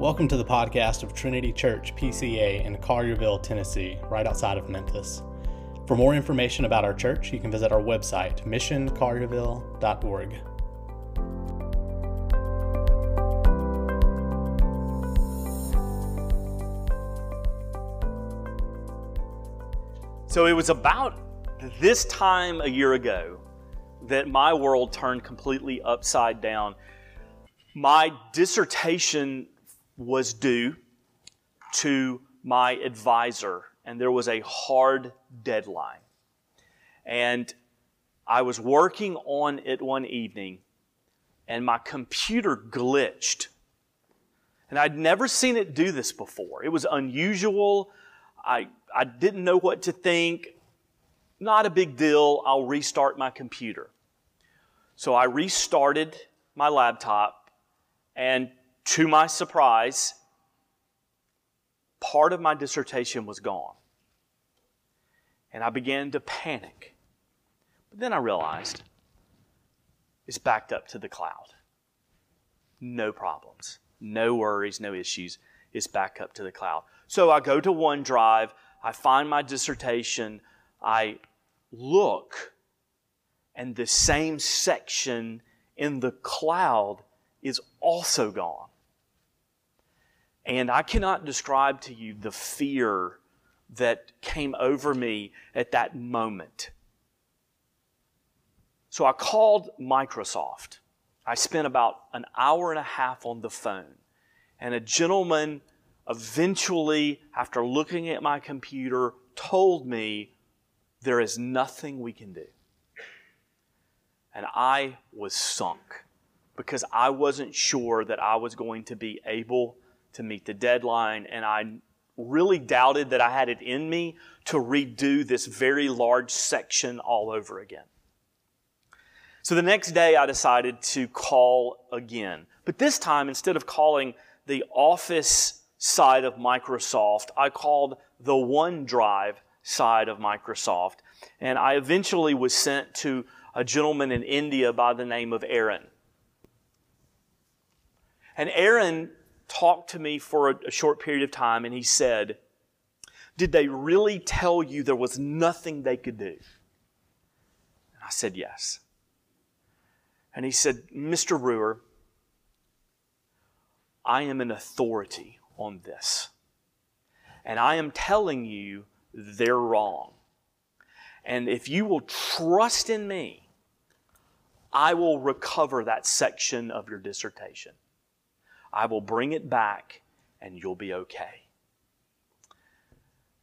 Welcome to the podcast of Trinity Church PCA in Collierville, Tennessee, right outside of Memphis. For more information about our church, you can visit our website, missioncollierville.org. So it was about this time a year ago that my world turned completely upside down. My dissertation was due to my advisor, and there was a hard deadline. And I was working on it one evening, and my computer glitched. And I'd never seen it do this before. It was unusual. I, I didn't know what to think. Not a big deal. I'll restart my computer. So I restarted my laptop, and to my surprise, part of my dissertation was gone. And I began to panic. But then I realized it's backed up to the cloud. No problems, no worries, no issues. It's back up to the cloud. So I go to OneDrive, I find my dissertation, I look, and the same section in the cloud is also gone. And I cannot describe to you the fear that came over me at that moment. So I called Microsoft. I spent about an hour and a half on the phone. And a gentleman eventually, after looking at my computer, told me there is nothing we can do. And I was sunk because I wasn't sure that I was going to be able to meet the deadline, and I really doubted that I had it in me to redo this very large section all over again. So the next day, I decided to call again. But this time, instead of calling the office side of Microsoft, I called the OneDrive side of Microsoft. And I eventually was sent to a gentleman in India by the name of Aaron. And Aaron talked to me for a, a short period of time and he said, Did they really tell you there was nothing they could do? And I said, Yes. And he said, Mr. Brewer, I am an authority on this. And I am telling you they're wrong. And if you will trust in me, I will recover that section of your dissertation. I will bring it back and you'll be okay.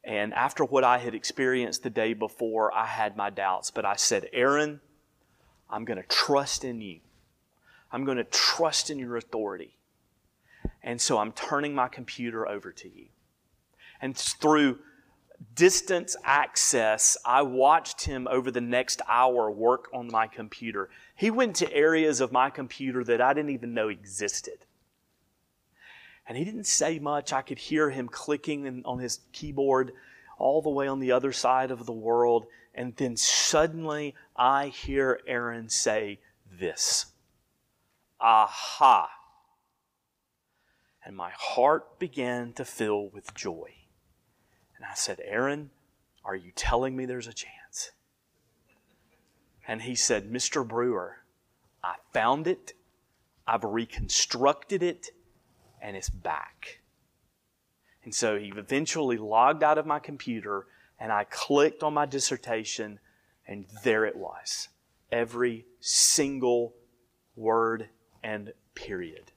And after what I had experienced the day before, I had my doubts. But I said, Aaron, I'm going to trust in you. I'm going to trust in your authority. And so I'm turning my computer over to you. And through distance access, I watched him over the next hour work on my computer. He went to areas of my computer that I didn't even know existed. And he didn't say much. I could hear him clicking on his keyboard all the way on the other side of the world. And then suddenly I hear Aaron say this Aha! And my heart began to fill with joy. And I said, Aaron, are you telling me there's a chance? And he said, Mr. Brewer, I found it, I've reconstructed it, and it's back. And so he eventually logged out of my computer, and I clicked on my dissertation, and there it was. Every single word and period.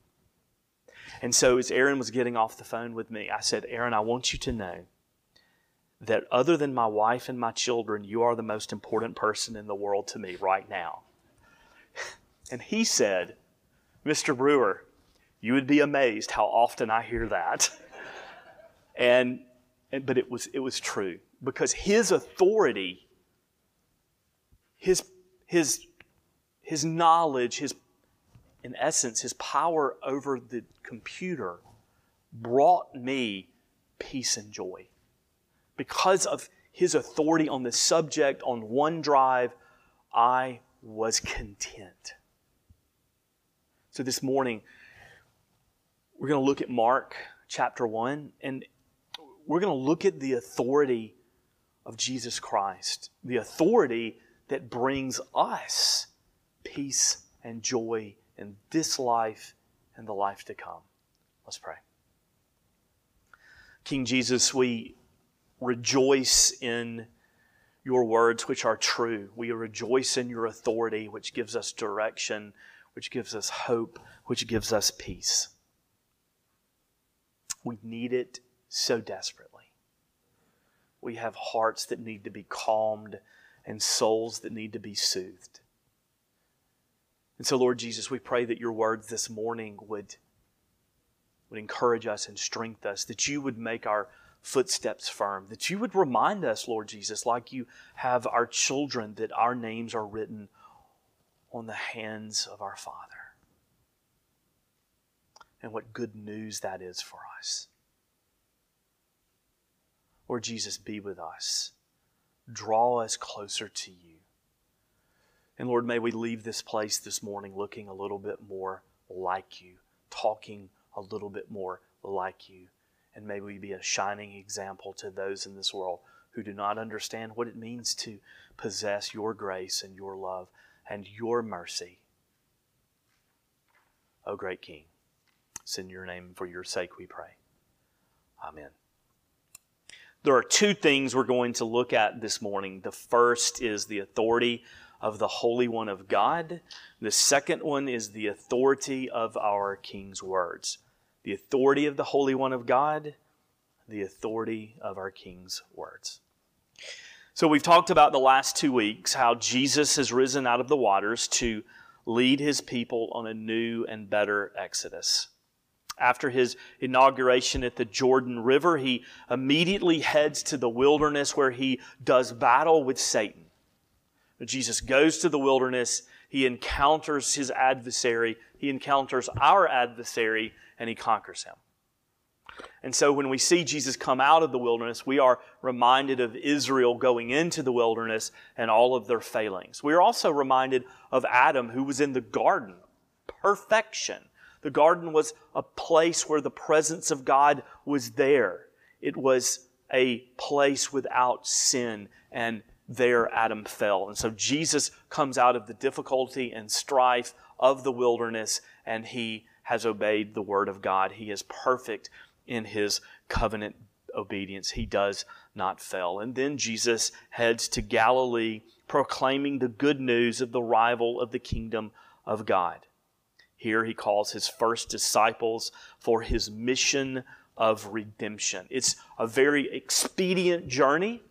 And so as Aaron was getting off the phone with me, I said, Aaron, I want you to know that other than my wife and my children, you are the most important person in the world to me right now. And he said, Mr. Brewer, you would be amazed how often I hear that. and, and but it was it was true because his authority, his his his knowledge, his in essence, his power over the computer brought me peace and joy. Because of his authority on the subject on OneDrive, I was content. So this morning, we're going to look at Mark chapter 1, and we're going to look at the authority of Jesus Christ, the authority that brings us peace and joy in this life and the life to come. Let's pray. King Jesus, we rejoice in your words, which are true. We rejoice in your authority, which gives us direction, which gives us hope, which gives us peace. We need it so desperately. We have hearts that need to be calmed and souls that need to be soothed. And so, Lord Jesus, we pray that your words this morning would, would encourage us and strengthen us, that you would make our footsteps firm, that you would remind us, Lord Jesus, like you have our children, that our names are written on the hands of our Father. And what good news that is for us. Lord Jesus, be with us. Draw us closer to you. And Lord, may we leave this place this morning looking a little bit more like you, talking a little bit more like you. And may we be a shining example to those in this world who do not understand what it means to possess your grace and your love and your mercy. O great King, it's in your name for your sake we pray. Amen. There are two things we're going to look at this morning. The first is the authority of the Holy One of God. The second one is the authority of our King's words. The authority of the Holy One of God, the authority of our King's words. So, we've talked about the last two weeks how Jesus has risen out of the waters to lead his people on a new and better exodus. After his inauguration at the Jordan River, he immediately heads to the wilderness where he does battle with Satan. Jesus goes to the wilderness, he encounters his adversary, he encounters our adversary, and he conquers him. And so when we see Jesus come out of the wilderness, we are reminded of Israel going into the wilderness and all of their failings. We are also reminded of Adam who was in the garden. Perfection. The garden was a place where the presence of God was there. It was a place without sin, and there Adam fell. And so Jesus comes out of the difficulty and strife of the wilderness, and he has obeyed the word of God. He is perfect in his covenant obedience. He does not fail. And then Jesus heads to Galilee, proclaiming the good news of the rival of the kingdom of God. Here he calls his first disciples for his mission of redemption. It's a very expedient journey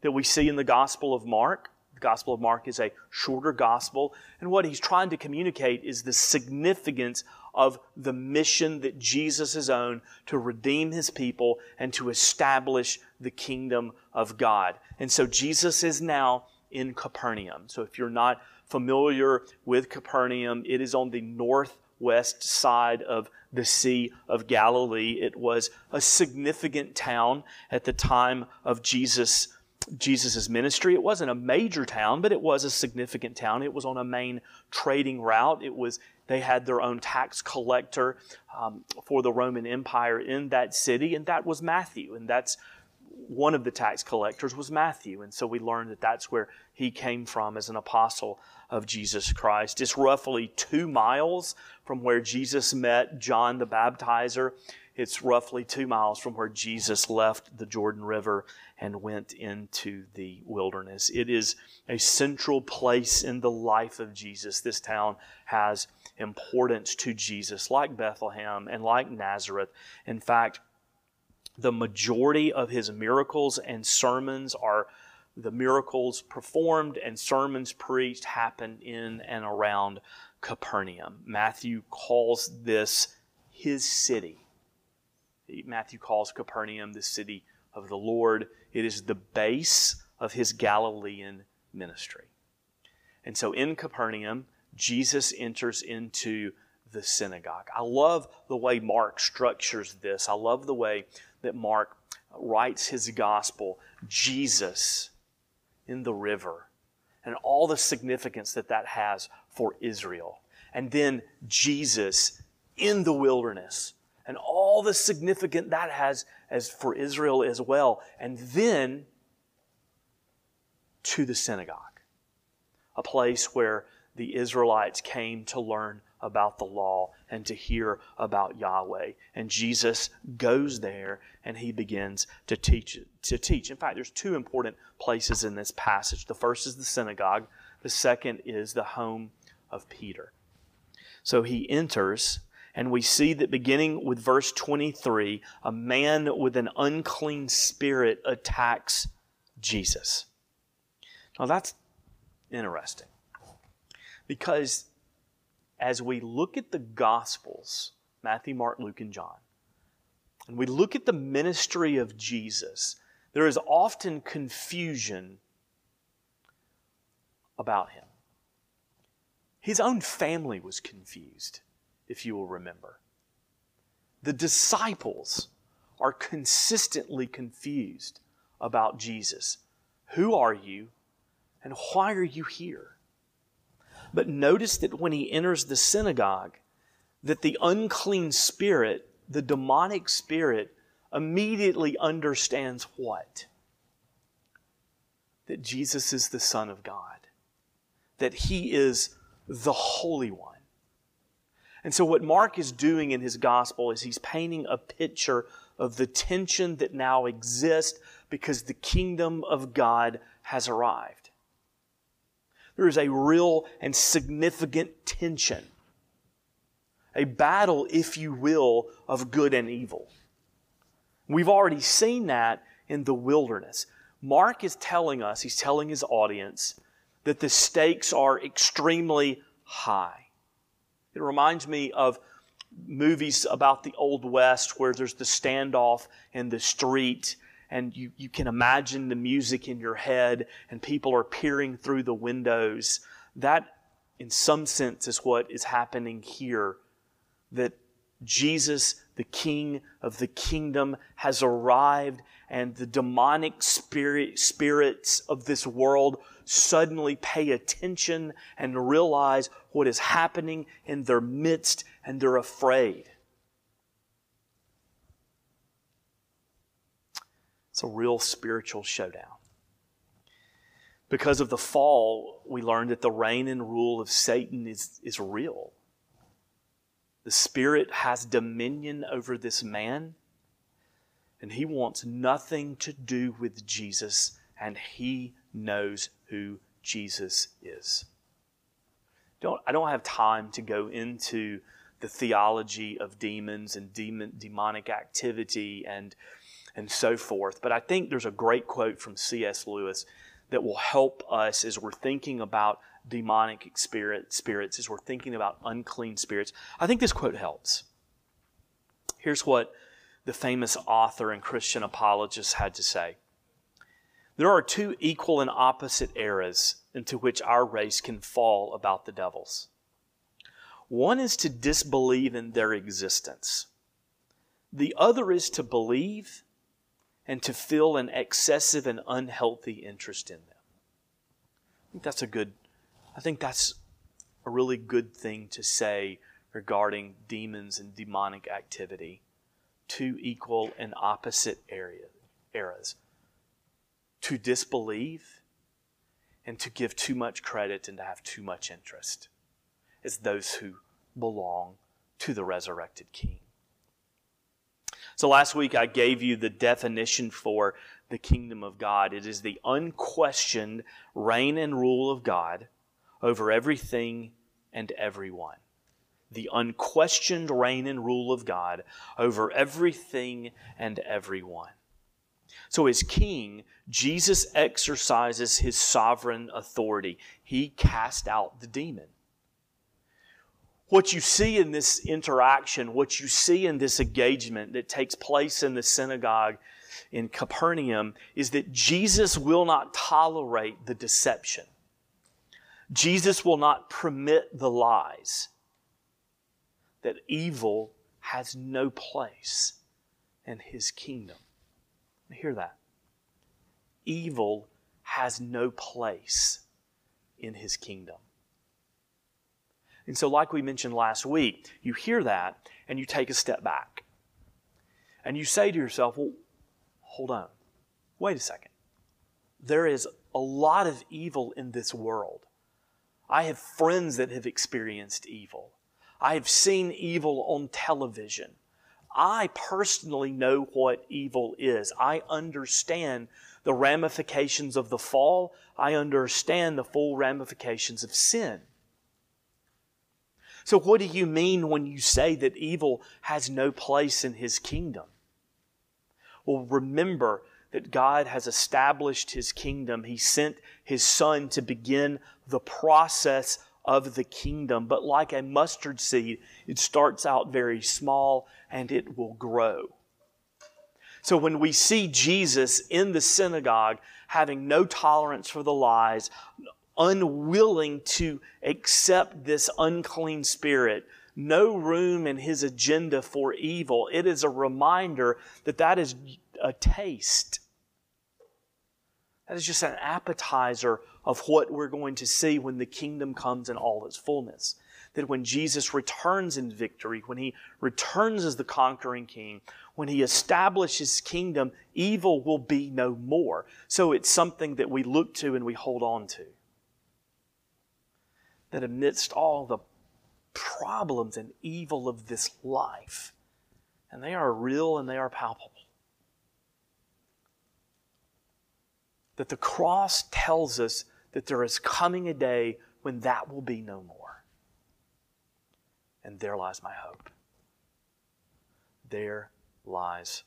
that we see in the Gospel of Mark. The Gospel of Mark is a shorter gospel, and what he's trying to communicate is the significance of the mission that Jesus has owned to redeem his people and to establish the kingdom of God. And so Jesus is now in Capernaum. So if you're not familiar with Capernaum, it is on the northwest side of the Sea of Galilee. It was a significant town at the time of Jesus' Jesus' ministry. It wasn't a major town, but it was a significant town. It was on a main trading route. It was they had their own tax collector um, for the Roman Empire in that city, and that was Matthew. And that's one of the tax collectors was Matthew. And so we learned that that's where he came from as an apostle of Jesus Christ. It's roughly two miles from where Jesus met John the Baptizer. It's roughly two miles from where Jesus left the Jordan River and went into the wilderness. It is a central place in the life of Jesus. This town has importance to Jesus, like Bethlehem and like Nazareth. In fact, the majority of his miracles and sermons are the miracles performed and sermons preached happen in and around Capernaum. Matthew calls this his city. Matthew calls Capernaum the city of the Lord. It is the base of his Galilean ministry. And so in Capernaum, Jesus enters into the synagogue. I love the way Mark structures this. I love the way that Mark writes his gospel. Jesus in the river and all the significance that that has for Israel. And then Jesus in the wilderness and all the significance that has as for Israel as well. And then to the synagogue, a place where the Israelites came to learn about the law and to hear about Yahweh. And Jesus goes there and he begins to teach to teach. In fact, there's two important places in this passage. The first is the synagogue, the second is the home of Peter. So he enters and we see that beginning with verse 23, a man with an unclean spirit attacks Jesus. Now that's interesting because as we look at the Gospels, Matthew, Mark, Luke, and John, and we look at the ministry of Jesus, there is often confusion about him. His own family was confused, if you will remember. The disciples are consistently confused about Jesus. Who are you, and why are you here? But notice that when he enters the synagogue, that the unclean spirit, the demonic spirit, immediately understands what? That Jesus is the Son of God, that he is the Holy One. And so, what Mark is doing in his gospel is he's painting a picture of the tension that now exists because the kingdom of God has arrived there is a real and significant tension, a battle, if you will, of good and evil. We've already seen that in the wilderness. Mark is telling us, he's telling his audience, that the stakes are extremely high. It reminds me of movies about the Old West where there's the standoff in the street and you, you can imagine the music in your head and people are peering through the windows. That, in some sense, is what is happening here. That Jesus, the King of the kingdom, has arrived, and the demonic spirit, spirits of this world suddenly pay attention and realize what is happening in their midst, and they're afraid. It's a real spiritual showdown. Because of the fall, we learned that the reign and rule of Satan is, is real. The Spirit has dominion over this man, and he wants nothing to do with Jesus, and he knows who Jesus is. Don't, I don't have time to go into the theology of demons and demon, demonic activity and and so forth. But I think there's a great quote from C.S. Lewis that will help us as we're thinking about demonic spirit, spirits, as we're thinking about unclean spirits. I think this quote helps. Here's what the famous author and Christian apologist had to say There are two equal and opposite eras into which our race can fall about the devils. One is to disbelieve in their existence. The other is to believe and to feel an excessive and unhealthy interest in them. I think that's a good, I think that's a really good thing to say regarding demons and demonic activity. Two equal and opposite area, eras. To disbelieve and to give too much credit and to have too much interest as those who belong to the resurrected King. So last week I gave you the definition for the kingdom of God. It is the unquestioned reign and rule of God over everything and everyone. The unquestioned reign and rule of God over everything and everyone. So, as king, Jesus exercises his sovereign authority. He cast out the demon what you see in this interaction, what you see in this engagement that takes place in the synagogue in Capernaum is that Jesus will not tolerate the deception. Jesus will not permit the lies. That evil has no place in his kingdom. Hear that. Evil has no place in his kingdom. And so, like we mentioned last week, you hear that and you take a step back. And you say to yourself, well, hold on. Wait a second. There is a lot of evil in this world. I have friends that have experienced evil. I have seen evil on television. I personally know what evil is. I understand the ramifications of the fall. I understand the full ramifications of sin. So, what do you mean when you say that evil has no place in His kingdom? Well, remember that God has established His kingdom. He sent His Son to begin the process of the kingdom. But like a mustard seed, it starts out very small and it will grow. So when we see Jesus in the synagogue having no tolerance for the lies, unwilling to accept this unclean spirit, no room in his agenda for evil, it is a reminder that that is a taste. That is just an appetizer of what we're going to see when the kingdom comes in all its fullness. That when Jesus returns in victory, when he returns as the conquering king, when he establishes kingdom, evil will be no more. So it's something that we look to and we hold on to. That amidst all the problems and evil of this life, and they are real and they are palpable, that the cross tells us that there is coming a day when that will be no more. And there lies my hope. There lies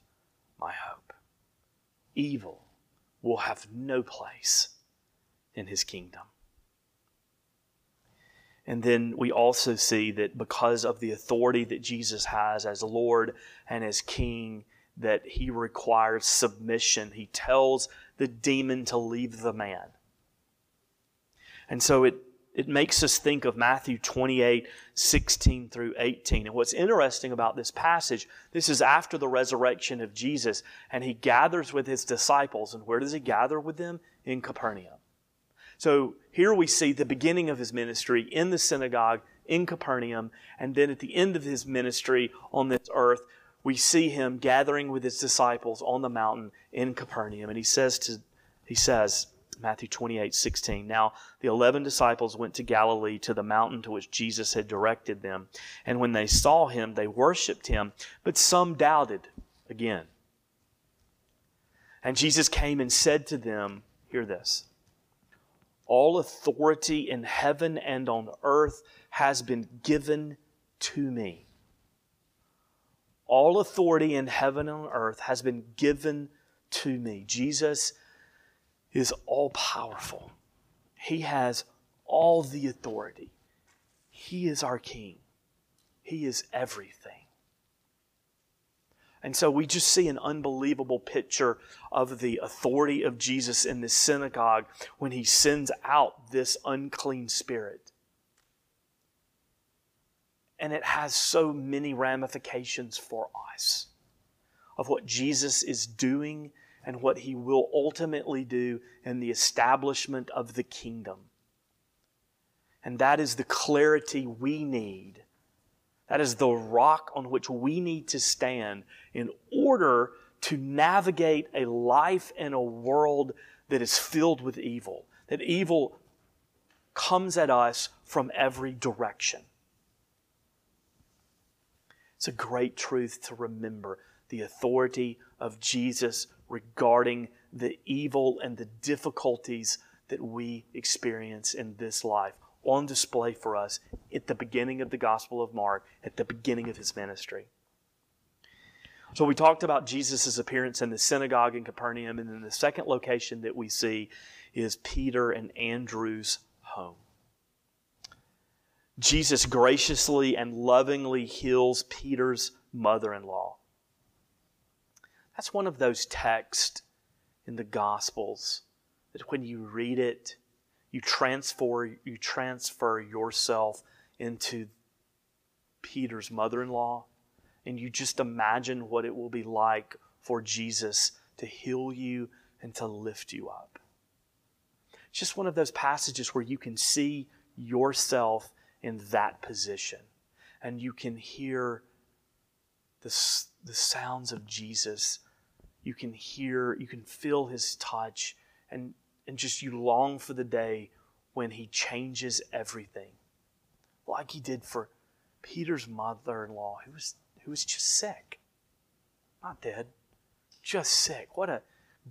my hope. Evil will have no place in his kingdom. And then we also see that because of the authority that Jesus has as Lord and as King, that he requires submission. He tells the demon to leave the man. And so it, it makes us think of Matthew 28 16 through 18. And what's interesting about this passage, this is after the resurrection of Jesus, and he gathers with his disciples. And where does he gather with them? In Capernaum. So here we see the beginning of his ministry in the synagogue in Capernaum, and then at the end of his ministry on this earth, we see him gathering with his disciples on the mountain in Capernaum. And he says to he says, Matthew 28, 16. Now the eleven disciples went to Galilee to the mountain to which Jesus had directed them. And when they saw him, they worshipped him, but some doubted again. And Jesus came and said to them, Hear this. All authority in heaven and on earth has been given to me. All authority in heaven and on earth has been given to me. Jesus is all powerful, He has all the authority. He is our King, He is everything. And so we just see an unbelievable picture of the authority of Jesus in the synagogue when he sends out this unclean spirit. And it has so many ramifications for us of what Jesus is doing and what he will ultimately do in the establishment of the kingdom. And that is the clarity we need. That is the rock on which we need to stand in order to navigate a life in a world that is filled with evil. That evil comes at us from every direction. It's a great truth to remember the authority of Jesus regarding the evil and the difficulties that we experience in this life on display for us at the beginning of the Gospel of Mark, at the beginning of his ministry. So we talked about Jesus' appearance in the synagogue in Capernaum, and then the second location that we see is Peter and Andrew's home. Jesus graciously and lovingly heals Peter's mother in law. That's one of those texts in the Gospels that when you read it, you transfer, you transfer yourself into Peter's mother in law, and you just imagine what it will be like for Jesus to heal you and to lift you up. It's just one of those passages where you can see yourself in that position and you can hear the, the sounds of Jesus. You can hear, you can feel his touch, and, and just you long for the day when he changes everything. Like he did for Peter's mother in law, who was, who was just sick. Not dead, just sick. What a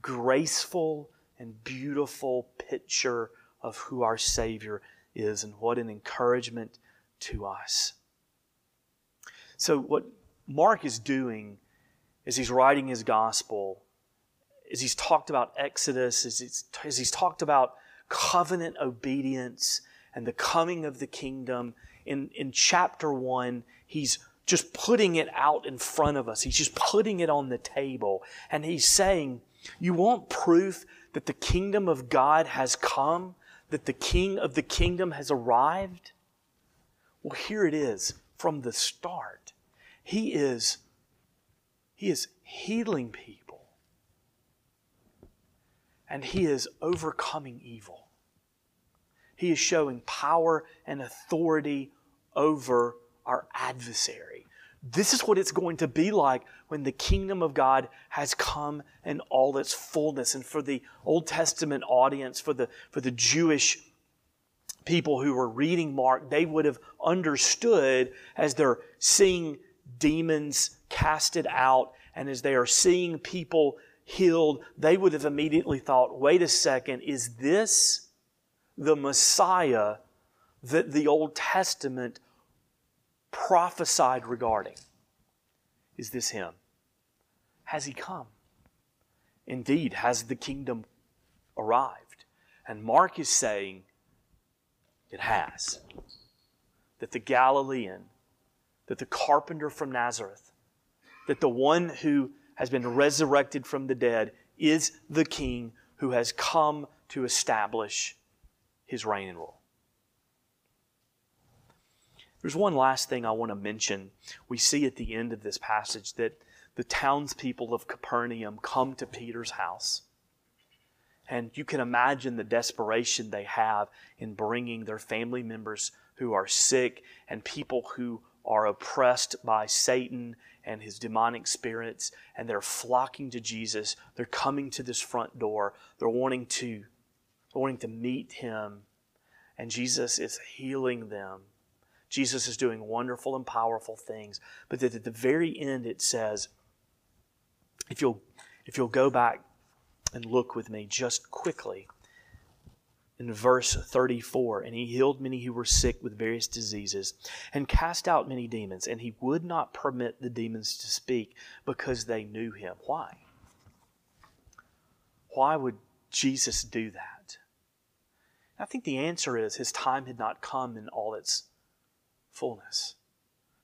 graceful and beautiful picture of who our Savior is, and what an encouragement to us. So, what Mark is doing as he's writing his gospel, as he's talked about Exodus, as he's, as he's talked about covenant obedience and the coming of the kingdom, in, in chapter one, he's just putting it out in front of us. He's just putting it on the table. And he's saying, You want proof that the kingdom of God has come? That the king of the kingdom has arrived? Well, here it is from the start. He is, he is healing people. And he is overcoming evil. He is showing power and authority over our adversary. This is what it's going to be like when the kingdom of God has come in all its fullness. And for the Old Testament audience, for the, for the Jewish people who were reading Mark, they would have understood as they're seeing demons casted out and as they are seeing people healed, they would have immediately thought, wait a second, is this the Messiah that the Old Testament prophesied regarding? Is this him? Has he come? Indeed, has the kingdom arrived? And Mark is saying, it has. That the Galilean, that the carpenter from Nazareth, that the one who has been resurrected from the dead is the king who has come to establish his reign and rule. There's one last thing I want to mention. We see at the end of this passage that the townspeople of Capernaum come to Peter's house. And you can imagine the desperation they have in bringing their family members who are sick and people who are oppressed by Satan and his demonic spirits, and they're flocking to Jesus. They're coming to this front door. They're wanting to, wanting to meet him, and Jesus is healing them. Jesus is doing wonderful and powerful things. But at the very end, it says, if you'll, if you'll go back and look with me just quickly in verse 34 and he healed many who were sick with various diseases and cast out many demons and he would not permit the demons to speak because they knew him why why would jesus do that i think the answer is his time had not come in all its fullness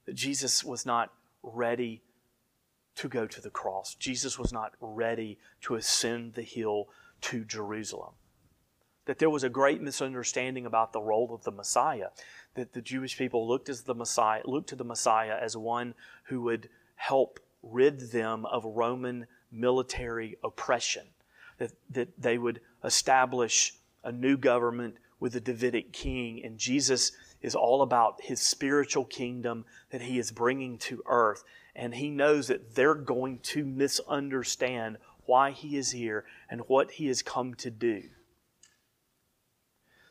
that jesus was not ready to go to the cross. Jesus was not ready to ascend the hill to Jerusalem. That there was a great misunderstanding about the role of the Messiah. That the Jewish people looked as the Messiah, looked to the Messiah as one who would help rid them of Roman military oppression. That, that they would establish a new government with a Davidic king. And Jesus is all about his spiritual kingdom that he is bringing to earth and he knows that they're going to misunderstand why he is here and what he has come to do.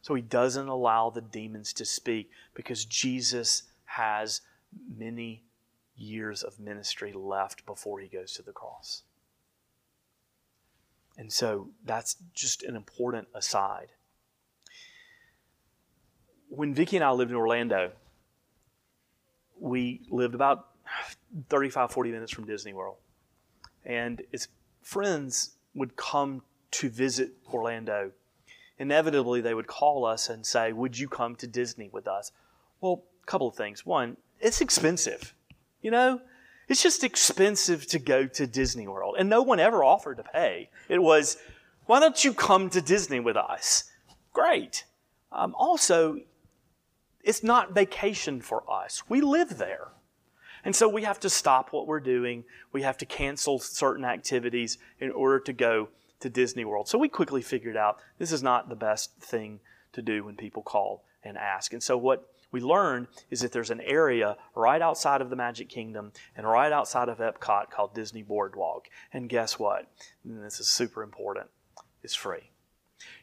So he doesn't allow the demons to speak because Jesus has many years of ministry left before he goes to the cross. And so that's just an important aside. When Vicki and I lived in Orlando, we lived about 35, 40 minutes from Disney World. And his friends would come to visit Orlando. Inevitably, they would call us and say, Would you come to Disney with us? Well, a couple of things. One, it's expensive. You know, it's just expensive to go to Disney World. And no one ever offered to pay. It was, Why don't you come to Disney with us? Great. Um, also, it's not vacation for us. We live there. And so we have to stop what we're doing. We have to cancel certain activities in order to go to Disney World. So we quickly figured out this is not the best thing to do when people call and ask. And so what we learned is that there's an area right outside of the Magic Kingdom and right outside of Epcot called Disney Boardwalk. And guess what? And this is super important. It's free.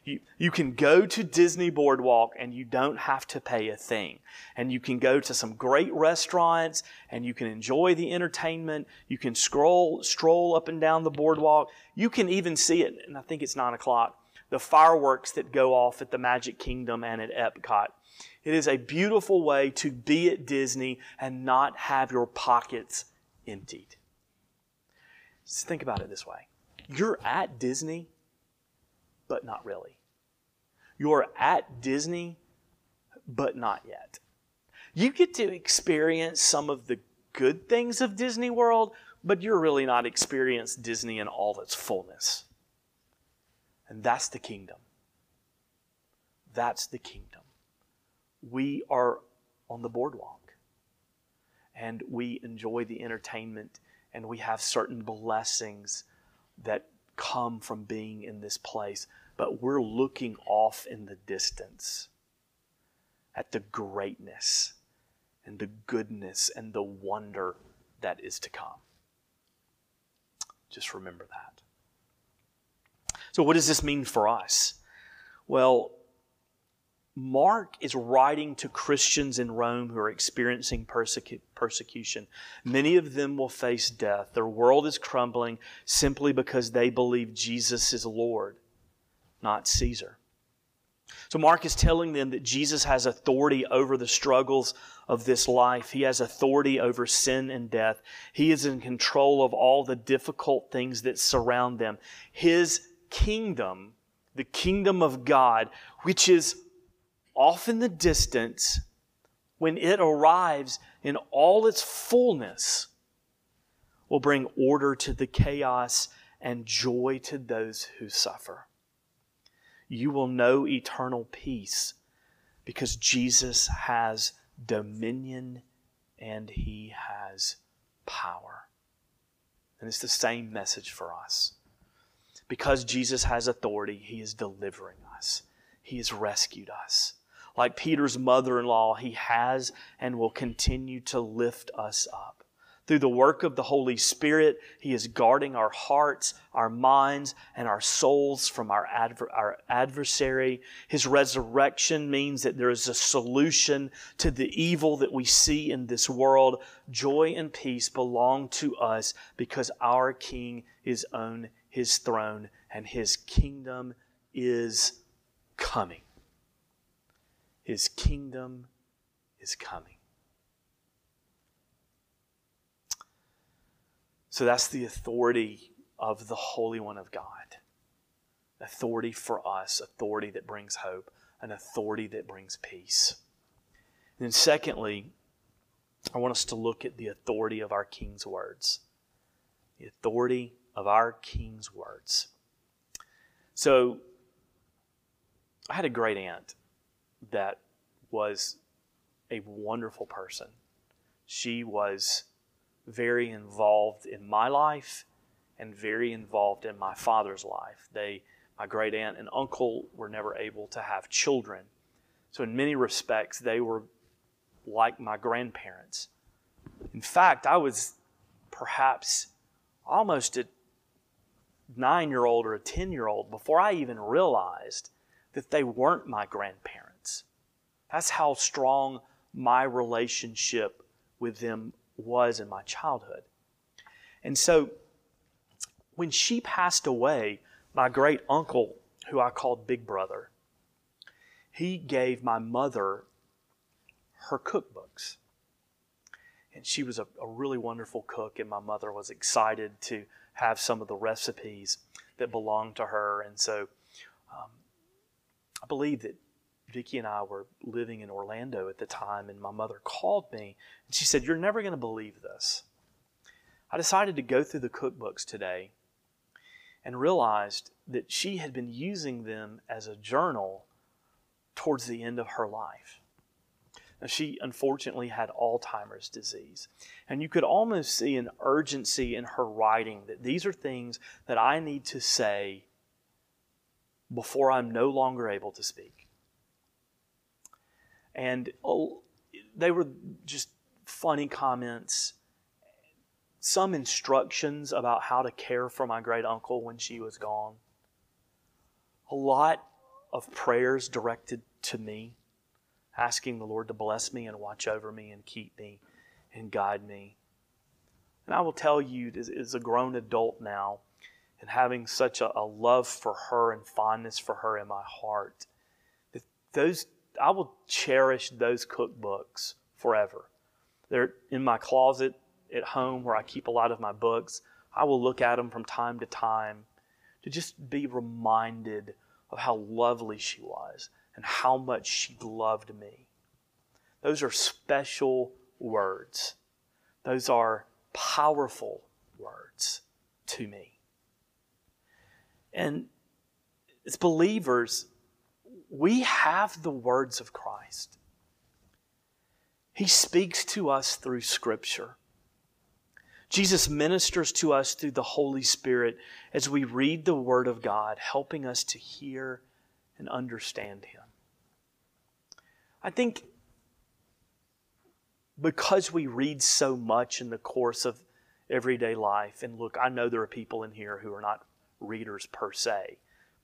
You, you can go to Disney Boardwalk and you don't have to pay a thing. And you can go to some great restaurants and you can enjoy the entertainment. You can scroll, stroll up and down the boardwalk. You can even see it, and I think it's nine o'clock, the fireworks that go off at the Magic Kingdom and at Epcot. It is a beautiful way to be at Disney and not have your pockets emptied. Just think about it this way you're at Disney, but not really. You're at Disney, but not yet. You get to experience some of the good things of Disney World, but you're really not experiencing Disney in all its fullness. And that's the kingdom. That's the kingdom we are on the boardwalk and we enjoy the entertainment and we have certain blessings that come from being in this place, but we're looking off in the distance at the greatness and the goodness and the wonder that is to come. Just remember that. So, what does this mean for us? Well, Mark is writing to Christians in Rome who are experiencing persecu- persecution. Many of them will face death. Their world is crumbling simply because they believe Jesus is Lord, not Caesar. So, Mark is telling them that Jesus has authority over the struggles of this life. He has authority over sin and death. He is in control of all the difficult things that surround them. His kingdom, the kingdom of God, which is off in the distance, when it arrives in all its fullness, will bring order to the chaos and joy to those who suffer. You will know eternal peace because Jesus has dominion and he has power. And it's the same message for us. Because Jesus has authority, he is delivering us, he has rescued us. Like Peter's mother in law, he has and will continue to lift us up. Through the work of the Holy Spirit, He is guarding our hearts, our minds, and our souls from our, adver- our adversary. His resurrection means that there is a solution to the evil that we see in this world. Joy and peace belong to us because our King is on His throne and His kingdom is coming. His kingdom is coming. So that's the authority of the Holy One of God. Authority for us, authority that brings hope, an authority that brings peace. And then, secondly, I want us to look at the authority of our King's words. The authority of our King's words. So, I had a great aunt that was a wonderful person. She was very involved in my life and very involved in my father's life. They, my great aunt and uncle, were never able to have children. So, in many respects, they were like my grandparents. In fact, I was perhaps almost a nine year old or a 10 year old before I even realized that they weren't my grandparents. That's how strong my relationship with them was in my childhood. And so when she passed away, my great uncle, who I called Big Brother, he gave my mother her cookbooks. And she was a, a, really wonderful cook, and my mother was excited to have some of the recipes that belonged to her. And so um, I believe that Vicki and I were living in Orlando at the time, and my mother called me and she said, You're never going to believe this. I decided to go through the cookbooks today and realized that she had been using them as a journal towards the end of her life. Now, she unfortunately had Alzheimer's disease. And you could almost see an urgency in her writing that these are things that I need to say before I'm no longer able to speak. And oh, they were just funny comments, some instructions about how to care for my great uncle when she was gone, a lot of prayers directed to me, asking the Lord to bless me and watch over me and keep me and guide me. And I will tell you, as, a grown adult now, and having such a, a love for her and fondness for her in my heart, that those I will cherish those cookbooks forever. They're in my closet at home where I keep a lot of my books. I will look at them from time to time to just be reminded of how lovely she was and how much she loved me. Those are special words. Those are powerful words to me. And as believers, we have the words of Christ. He speaks to us through Scripture. Jesus ministers to us through the Holy Spirit as we read the Word of God, helping us to hear and understand Him. I think because we read so much in the course of everyday life, and look, I know there are people in here who are not readers per se,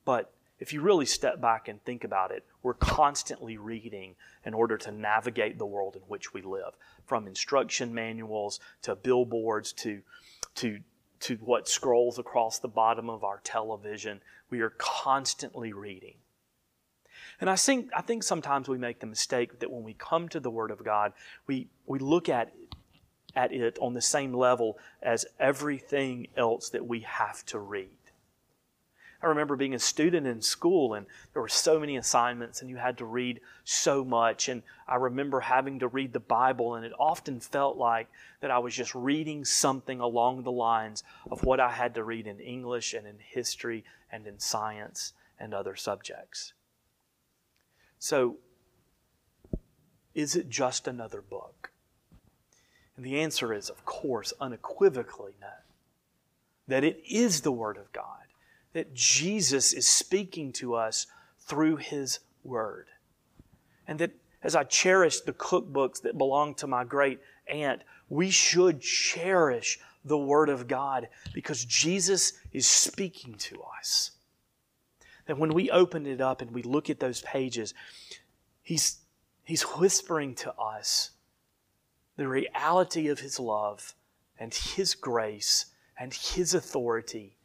but if you really step back and think about it, we're constantly reading in order to navigate the world in which we live, from instruction manuals to billboards to, to, to what scrolls across the bottom of our television. We are constantly reading. And I think, I think sometimes we make the mistake that when we come to the Word of God, we, we look at, at it on the same level as everything else that we have to read. I remember being a student in school and there were so many assignments and you had to read so much. And I remember having to read the Bible and it often felt like that I was just reading something along the lines of what I had to read in English and in history and in science and other subjects. So, is it just another book? And the answer is, of course, unequivocally no. That it is the Word of God that Jesus is speaking to us through His Word. And that as I cherish the cookbooks that belong to my great aunt, we should cherish the Word of God because Jesus is speaking to us. That when we open it up and we look at those pages, He's, he's whispering to us the reality of His love and His grace and His authority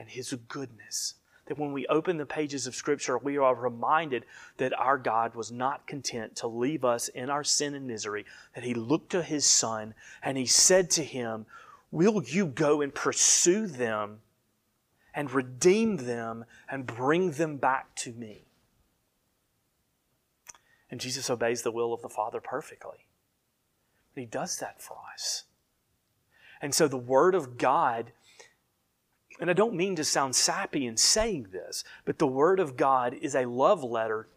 and His goodness. That when we open the pages of Scripture, we are reminded that our God was not content to leave us in our sin and misery, that He looked to His Son and He said to Him, Will you go and pursue them and redeem them and bring them back to me? And Jesus obeys the will of the Father perfectly. He does that for us. And so the Word of God and I don't mean to sound sappy in saying this, but the Word of God is a love letter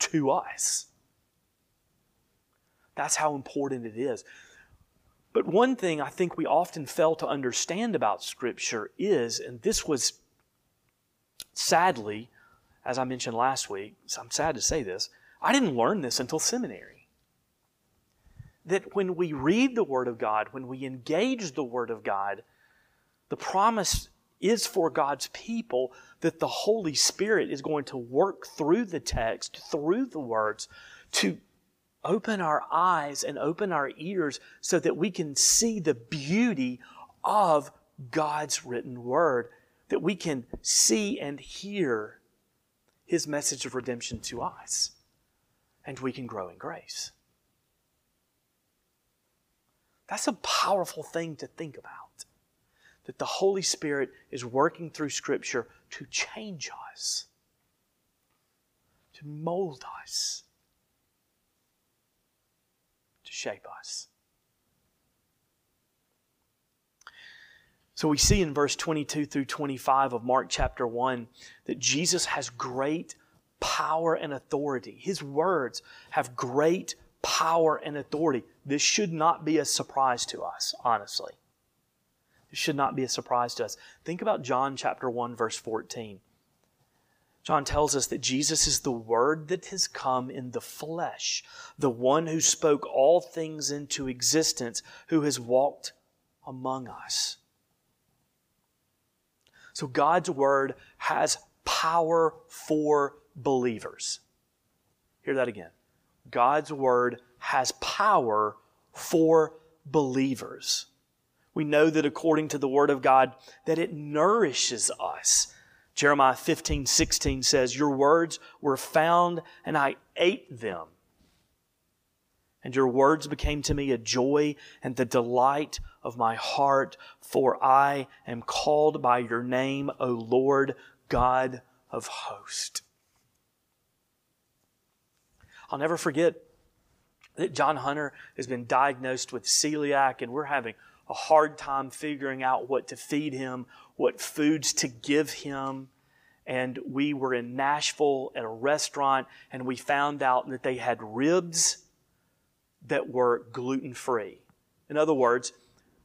to us. That's how important it is. But one thing I think we often fail to understand about Scripture is, and this was sadly, as I mentioned last week, so I'm sad to say this, I didn't learn this until seminary. That when we read the Word of God, when we engage the Word of God, the promise is for God's people that the Holy Spirit is going to work through the text, through the words, to open our eyes and open our ears so that we can see the beauty of God's written word, that we can see and hear His message of redemption to us, and we can grow in grace. That's a powerful thing to think about that the Holy Spirit is working through Scripture to change us, to mold us, to shape us. So we see in verse 22 through 25 of Mark chapter 1 that Jesus has great power and authority. His words have great power and authority. This should not be a surprise to us, honestly. Should not be a surprise to us. Think about John chapter 1, verse 14. John tells us that Jesus is the Word that has come in the flesh, the one who spoke all things into existence, who has walked among us. So God's Word has power for believers. Hear that again. God's Word has power for believers. We know that according to the Word of God, that it nourishes us. Jeremiah 15, 16 says, Your words were found, and I ate them. And your words became to me a joy and the delight of my heart, for I am called by your name, O Lord God of hosts. I'll never forget that John Hunter has been diagnosed with celiac, and we're having a hard time figuring out what to feed him, what foods to give him. And we were in Nashville at a restaurant, and we found out that they had ribs that were gluten free. In other words,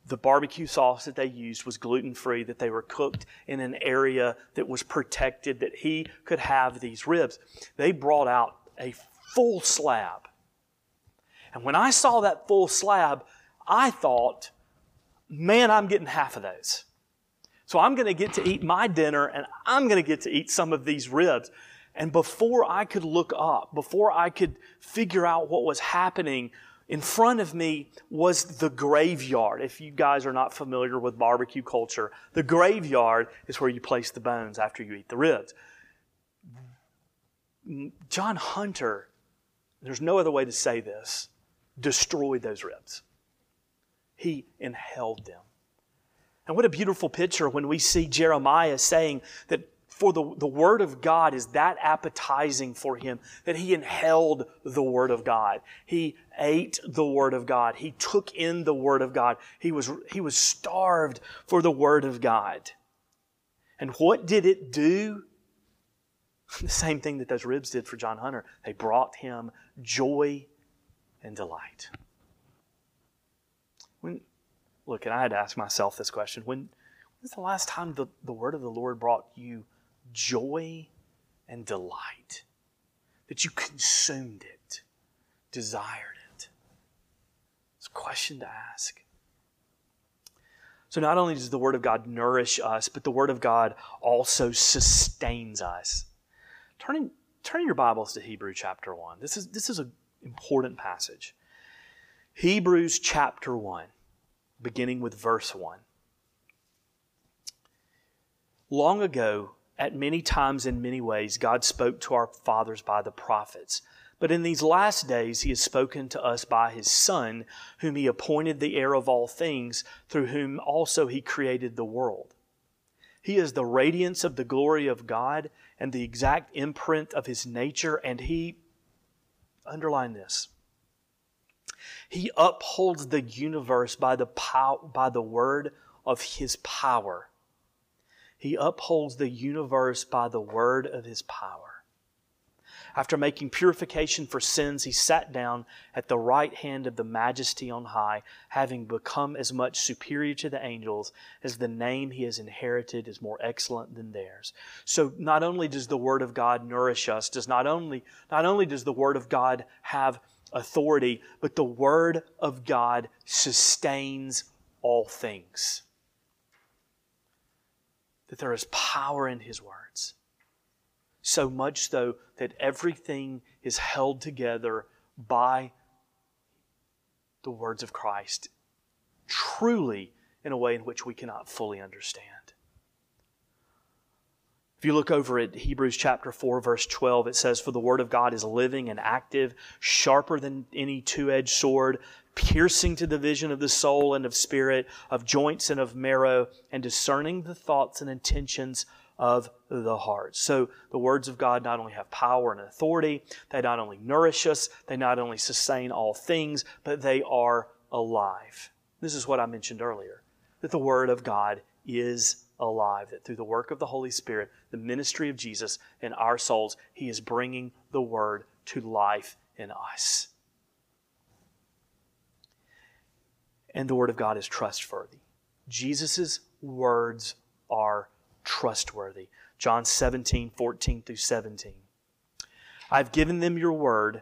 the barbecue sauce that they used was gluten free, that they were cooked in an area that was protected, that he could have these ribs. They brought out a full slab. And when I saw that full slab, I thought, man, I'm getting half of those. So I'm going to get to eat my dinner and I'm going to get to eat some of these ribs. And before I could look up, before I could figure out what was happening, in front of me was the graveyard. If you guys are not familiar with barbecue culture, the graveyard is where you place the bones after you eat the ribs. John Hunter, there's no other way to say this, destroyed those ribs. He inhaled them. And what a beautiful picture when we see Jeremiah saying that for the, the Word of God is that appetizing for him that he inhaled the Word of God. He ate the Word of God. He took in the Word of God. He was, he was starved for the Word of God. And what did it do? The same thing that those ribs did for John Hunter. They brought him joy and delight. When, look, and I had to ask myself this question when, was the last time the, the word of the Lord brought you joy and delight? That you consumed it, desired it? It's a question to ask. So, not only does the Word of God nourish us, but the Word of God also sustains us. Turning, turning your Bibles to Hebrew chapter 1. This is, this is an important passage. Hebrews chapter 1 beginning with verse 1. Long ago, at many times in many ways, God spoke to our fathers by the prophets. But in these last days, He has spoken to us by His Son, whom He appointed the heir of all things, through whom also He created the world. He is the radiance of the glory of God and the exact imprint of His nature, and He, underline this, he upholds the universe by the, pow- by the word of His power. He upholds the universe by the word of His power. After making purification for sins, He sat down at the right hand of the majesty on high, having become as much superior to the angels as the name He has inherited is more excellent than theirs. So not only does the word of God nourish us, does not only, not only does the word of God have authority, but the Word of God sustains all things. That there is power in His words. So much so that everything is held together by the words of Christ, truly in a way in which we cannot fully understand. If you look over at Hebrews chapter 4, verse 12, it says, For the word of God is living and active, sharper than any two edged sword, piercing to the vision of the soul and of spirit, of joints and of marrow, and discerning the thoughts and intentions of the heart. So the words of God not only have power and authority, they not only nourish us, they not only sustain all things, but they are alive. This is what I mentioned earlier that the word of God is alive, that through the work of the Holy Spirit, the ministry of Jesus in our souls, He is bringing the Word to life in us. And the Word of God is trustworthy. Jesus' words are trustworthy. John 17, 14 through 17. I've given them your word,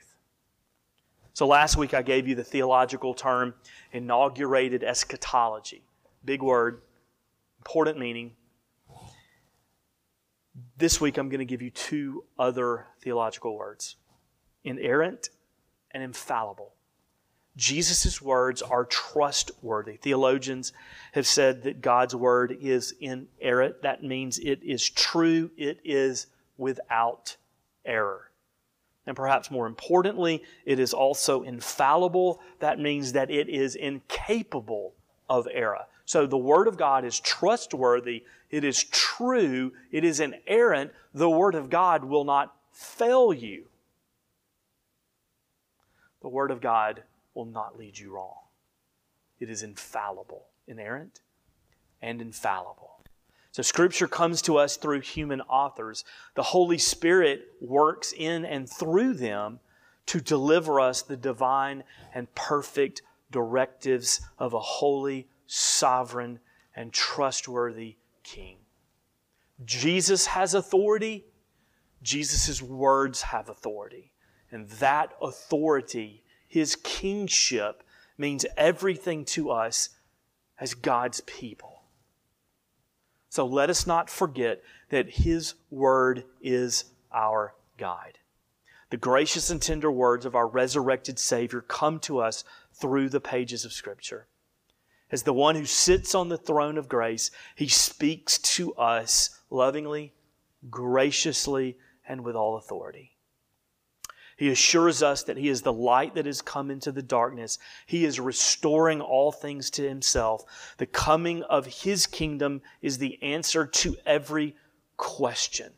So last week I gave you the theological term inaugurated eschatology. Big word, important meaning. This week I'm going to give you two other theological words inerrant and infallible. Jesus' words are trustworthy. Theologians have said that God's word is inerrant. That means it is true, it is without error. And perhaps more importantly, it is also infallible. That means that it is incapable of error. So the Word of God is trustworthy, it is true, it is inerrant. The Word of God will not fail you the Word of God will not lead you wrong. It is infallible, inerrant, and infallible. So Scripture comes to us through human authors. The Holy Spirit works in and through them to deliver us the divine and perfect directives of a holy, sovereign, and trustworthy King. Jesus has authority. Jesus' words have authority. And that authority, his kingship, means everything to us as God's people. So let us not forget that his word is our guide. The gracious and tender words of our resurrected Savior come to us through the pages of Scripture. As the one who sits on the throne of grace, he speaks to us lovingly, graciously, and with all authority. He assures us that He is the light that has come into the darkness. He is restoring all things to Himself. The coming of His kingdom is the answer to every question.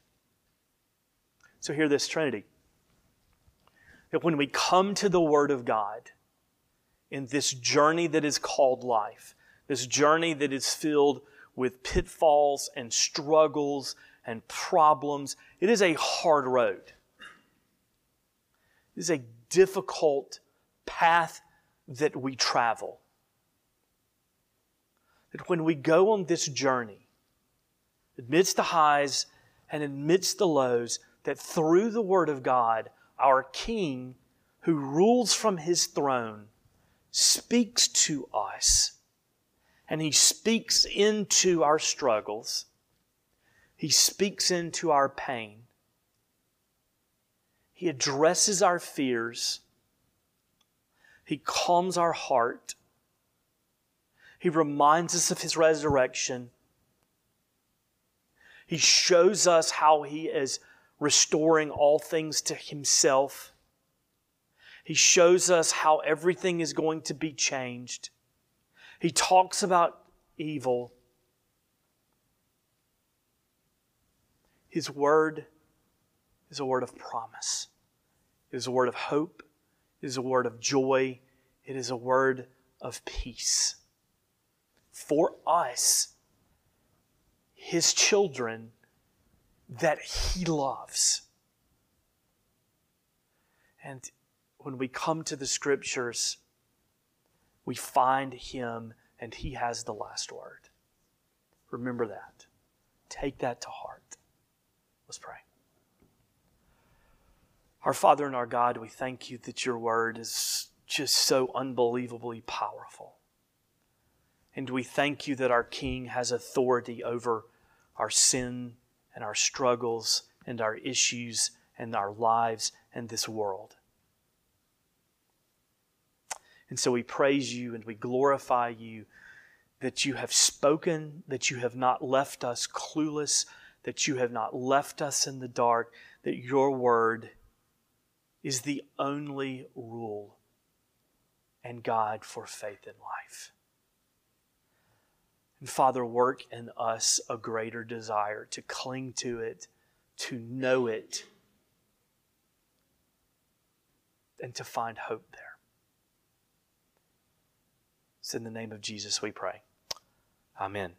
So, hear this Trinity. That when we come to the Word of God in this journey that is called life, this journey that is filled with pitfalls and struggles and problems, it is a hard road. Is a difficult path that we travel. That when we go on this journey, amidst the highs and amidst the lows, that through the Word of God, our King, who rules from his throne, speaks to us. And he speaks into our struggles. He speaks into our pain. He addresses our fears. He calms our heart. He reminds us of His resurrection. He shows us how He is restoring all things to Himself. He shows us how everything is going to be changed. He talks about evil. His word is a word of promise. It is a word of hope. It is a word of joy. It is a word of peace. For us, His children that He loves. And when we come to the Scriptures, we find Him and He has the last word. Remember that. Take that to heart. Let's pray. Our Father and our God, we thank you that your word is just so unbelievably powerful. And we thank you that our King has authority over our sin and our struggles and our issues and our lives and this world. And so we praise you and we glorify you that you have spoken, that you have not left us clueless, that you have not left us in the dark, that your word is the only rule and guide for faith in life. And Father, work in us a greater desire to cling to it, to know it, and to find hope there. It's in the name of Jesus we pray. Amen.